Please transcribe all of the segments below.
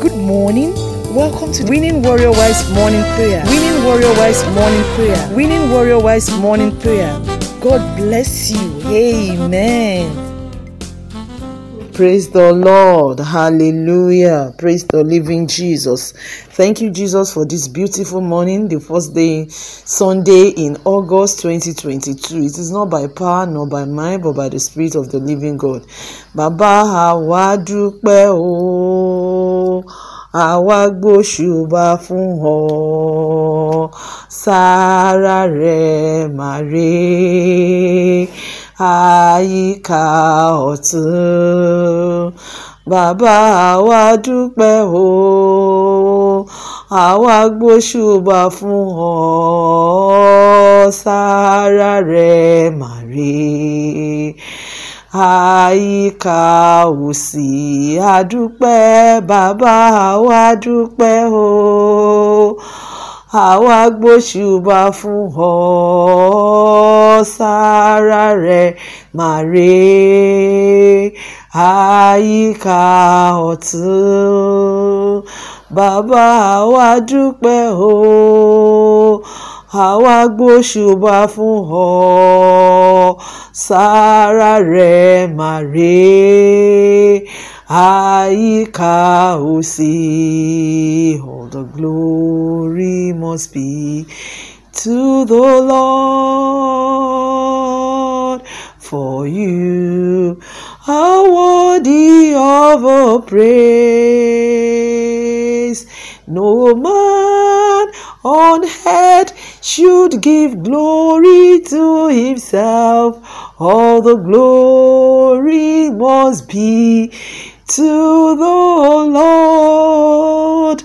Good morning. Welcome to Winning Warrior Wise Morning Prayer. Winning Warrior Wise Morning Prayer. Winning Warrior Wise Morning Prayer. God bless you. Amen. Praise the Lord. Hallelujah. Praise the living Jesus. Thank you, Jesus, for this beautiful morning, the first day, Sunday in August 2022. It is not by power nor by might, but by the Spirit of the living God. Baba àwa dúpẹ́ o, àwa gbóṣùbà fún ọ, sára rẹ̀ màrè. Àyíká ọ̀tún. Bàbá wa dúpẹ́ o. Àwa gbóṣùbà fún ọ. Sára rẹ màrí àyíká òsì àdúpẹ́ bàbá wa dúpẹ́ o. Àwa gbóṣùbà fún ọ sára rẹ màrè àyíká ọ̀tún. Bàbá àwa dúpẹ́ o. Àwa gbóṣùbà fún ọ. Sára rẹ màrè àyíká òsì. All the glory must be to the Lord, for you are worthy of praise. No man on earth should give glory to himself. All the glory must be to the Lord.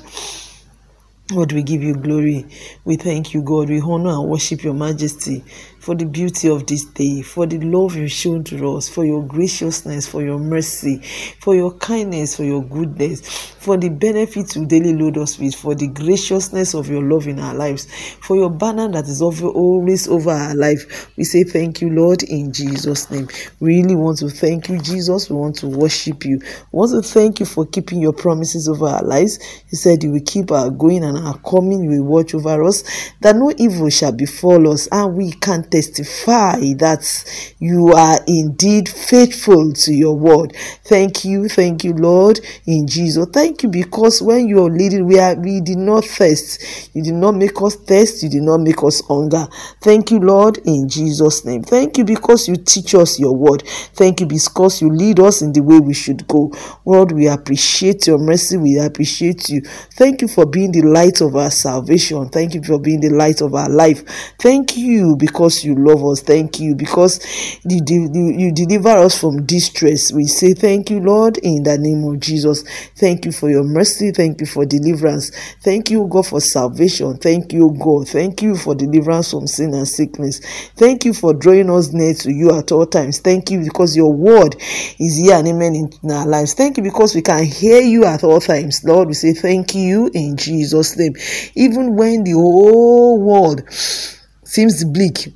Lord, we give you glory. We thank you, God. We honor and worship your majesty for the beauty of this day, for the love you've shown to us, for your graciousness, for your mercy, for your kindness, for your goodness, for the benefits you daily load us with, for the graciousness of your love in our lives, for your banner that is over, always over our life. We say thank you, Lord, in Jesus' name. We really want to thank you, Jesus. We want to worship you. We want to thank you for keeping your promises over our lives. You said you will keep our going and our coming, you will watch over us, that no evil shall befall us, and we can't testify that you are indeed faithful to your word. Thank you, thank you, Lord, in Jesus. Thank you because when you are leading, we are we did not thirst. You did not make us thirst, you did not make us hunger. Thank you, Lord, in Jesus' name. Thank you because you teach us your word. Thank you because you lead us in the way we should go. Lord, we appreciate your mercy, we appreciate you. Thank you for being the light of our salvation. Thank you for being the light of our life. Thank you because you love us. Thank you because you, you deliver us from distress. We say thank you, Lord, in the name of Jesus. Thank you for your mercy. Thank you for deliverance. Thank you, God, for salvation. Thank you, God. Thank you for deliverance from sin and sickness. Thank you for drawing us near to you at all times. Thank you because your word is here and amen in our lives. Thank you because we can hear you at all times. Lord, we say thank you in Jesus' name. Even when the whole world seems bleak,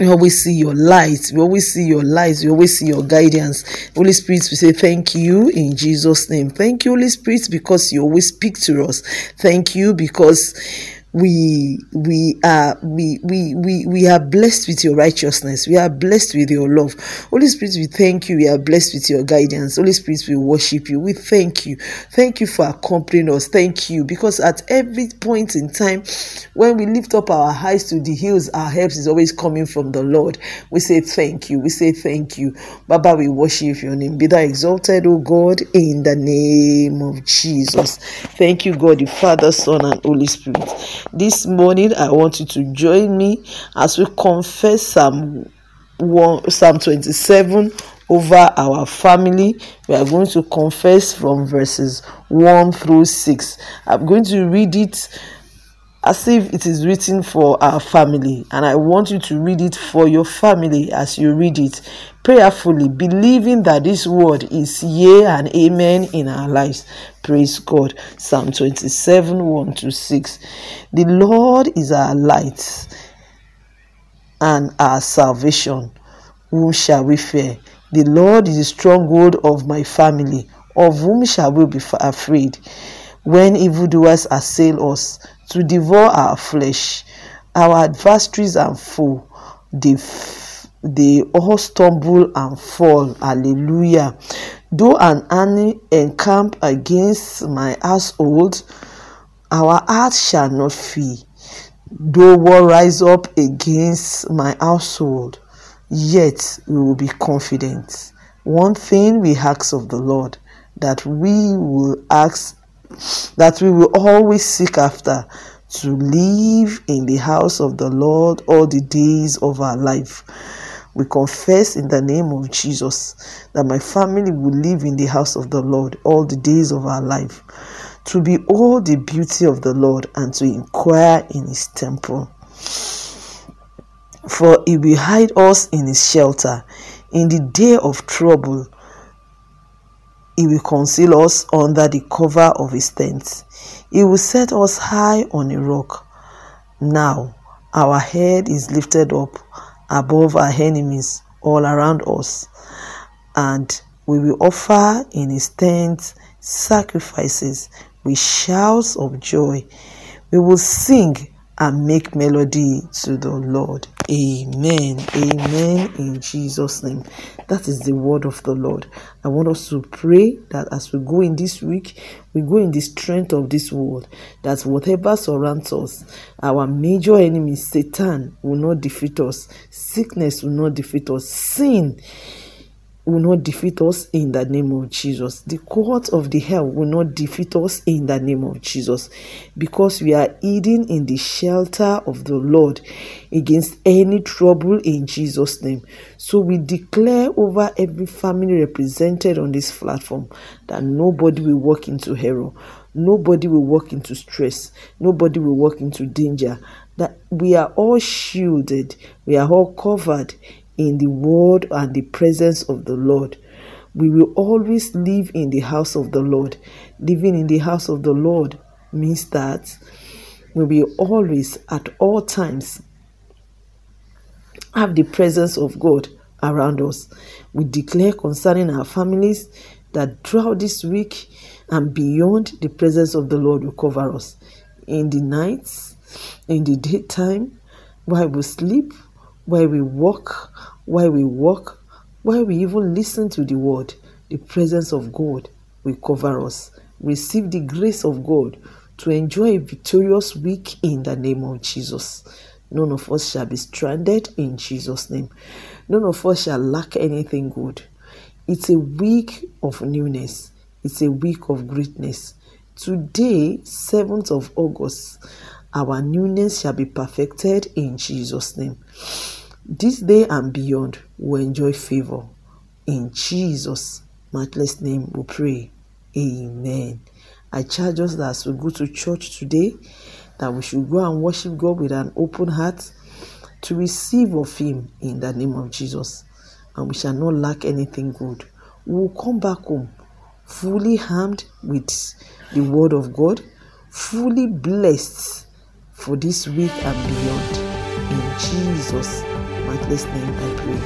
we always see your light. We always see your light. We always see your guidance. Holy Spirit, we say thank you in Jesus' name. Thank you, Holy Spirit, because you always speak to us. Thank you because we we are we we we we are blessed with your righteousness. We are blessed with your love. Holy spirit we thank you. We are blessed with your guidance. Holy spirit we worship you. We thank you. Thank you for accompanying us. Thank you. Because at every point in time when we lift up our eyes to the hills our help is always coming from the lord. We say thank you. We say thank you. Baba we worship your name. Be thou exalted o god in the name of jesus. Thank you god the father son and holy spirit this morning, I want you to join me as we confess Psalm 1, Psalm 27 over our family. We are going to confess from verses 1 through 6. I'm going to read it as if it is written for our family, and I want you to read it for your family as you read it prayerfully, believing that this word is yea and amen in our lives. Praise God. Psalm 27 1 to 6. The Lord is our light and our salvation. Whom shall we fear? The Lord is the stronghold of my family. Of whom shall we be afraid when evildoers assail us to devour our flesh? Our adversaries and foe, they, they all stumble and fall. Hallelujah. Though an army encamp against my household, our heart shall not fear. Though war rise up against my household, yet we will be confident. One thing we ask of the Lord that we will ask that we will always seek after to live in the house of the Lord all the days of our life. We confess in the name of Jesus that my family will live in the house of the Lord all the days of our life to behold the beauty of the Lord and to inquire in his temple. For he will hide us in his shelter. In the day of trouble, he will conceal us under the cover of his tent. He will set us high on a rock. Now our head is lifted up above our enemies all around us, and we will offer in his tent sacrifices with shouts of joy. We will sing and make melody to the Lord. Amen. Amen. In Jesus' name. That is the word of the Lord. I want us to pray that as we go in this week, we go in the strength of this world, that whatever surrounds us, our major enemy, Satan, will not defeat us, sickness will not defeat us, sin will not defeat us in the name of Jesus. The court of the hell will not defeat us in the name of Jesus because we are hidden in the shelter of the Lord against any trouble in Jesus' name. So we declare over every family represented on this platform that nobody will walk into error. Nobody will walk into stress. Nobody will walk into danger. That we are all shielded. We are all covered in the word and the presence of the Lord. We will always live in the house of the Lord. Living in the house of the Lord means that we will always, at all times, have the presence of God around us. We declare concerning our families that throughout this week and beyond, the presence of the Lord will cover us in the nights, in the daytime, while we sleep, while we walk, while we walk, while we even listen to the word, the presence of God will cover us. Receive the grace of God to enjoy a victorious week in the name of Jesus. None of us shall be stranded in Jesus' name. None of us shall lack anything good. It's a week of newness, it's a week of greatness. Today, 7th of August, our newness shall be perfected in Jesus' name. This day and beyond will enjoy favor. In Jesus' matchless name we pray. Amen. I charge us that as we go to church today, that we should go and worship God with an open heart to receive of Him in the name of Jesus. And we shall not lack anything good. We will come back home fully armed with the Word of God, fully blessed for this week and beyond. In Jesus' matchless name I pray.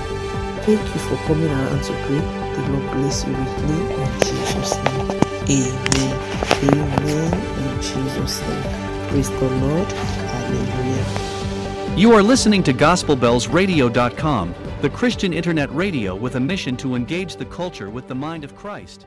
Thank you for coming around to pray. The Lord bless you richly in Jesus' name. Amen. Amen. In Jesus' name. Praise the Lord. Hallelujah. You are listening to GospelBellsRadio.com, the Christian internet radio with a mission to engage the culture with the mind of Christ.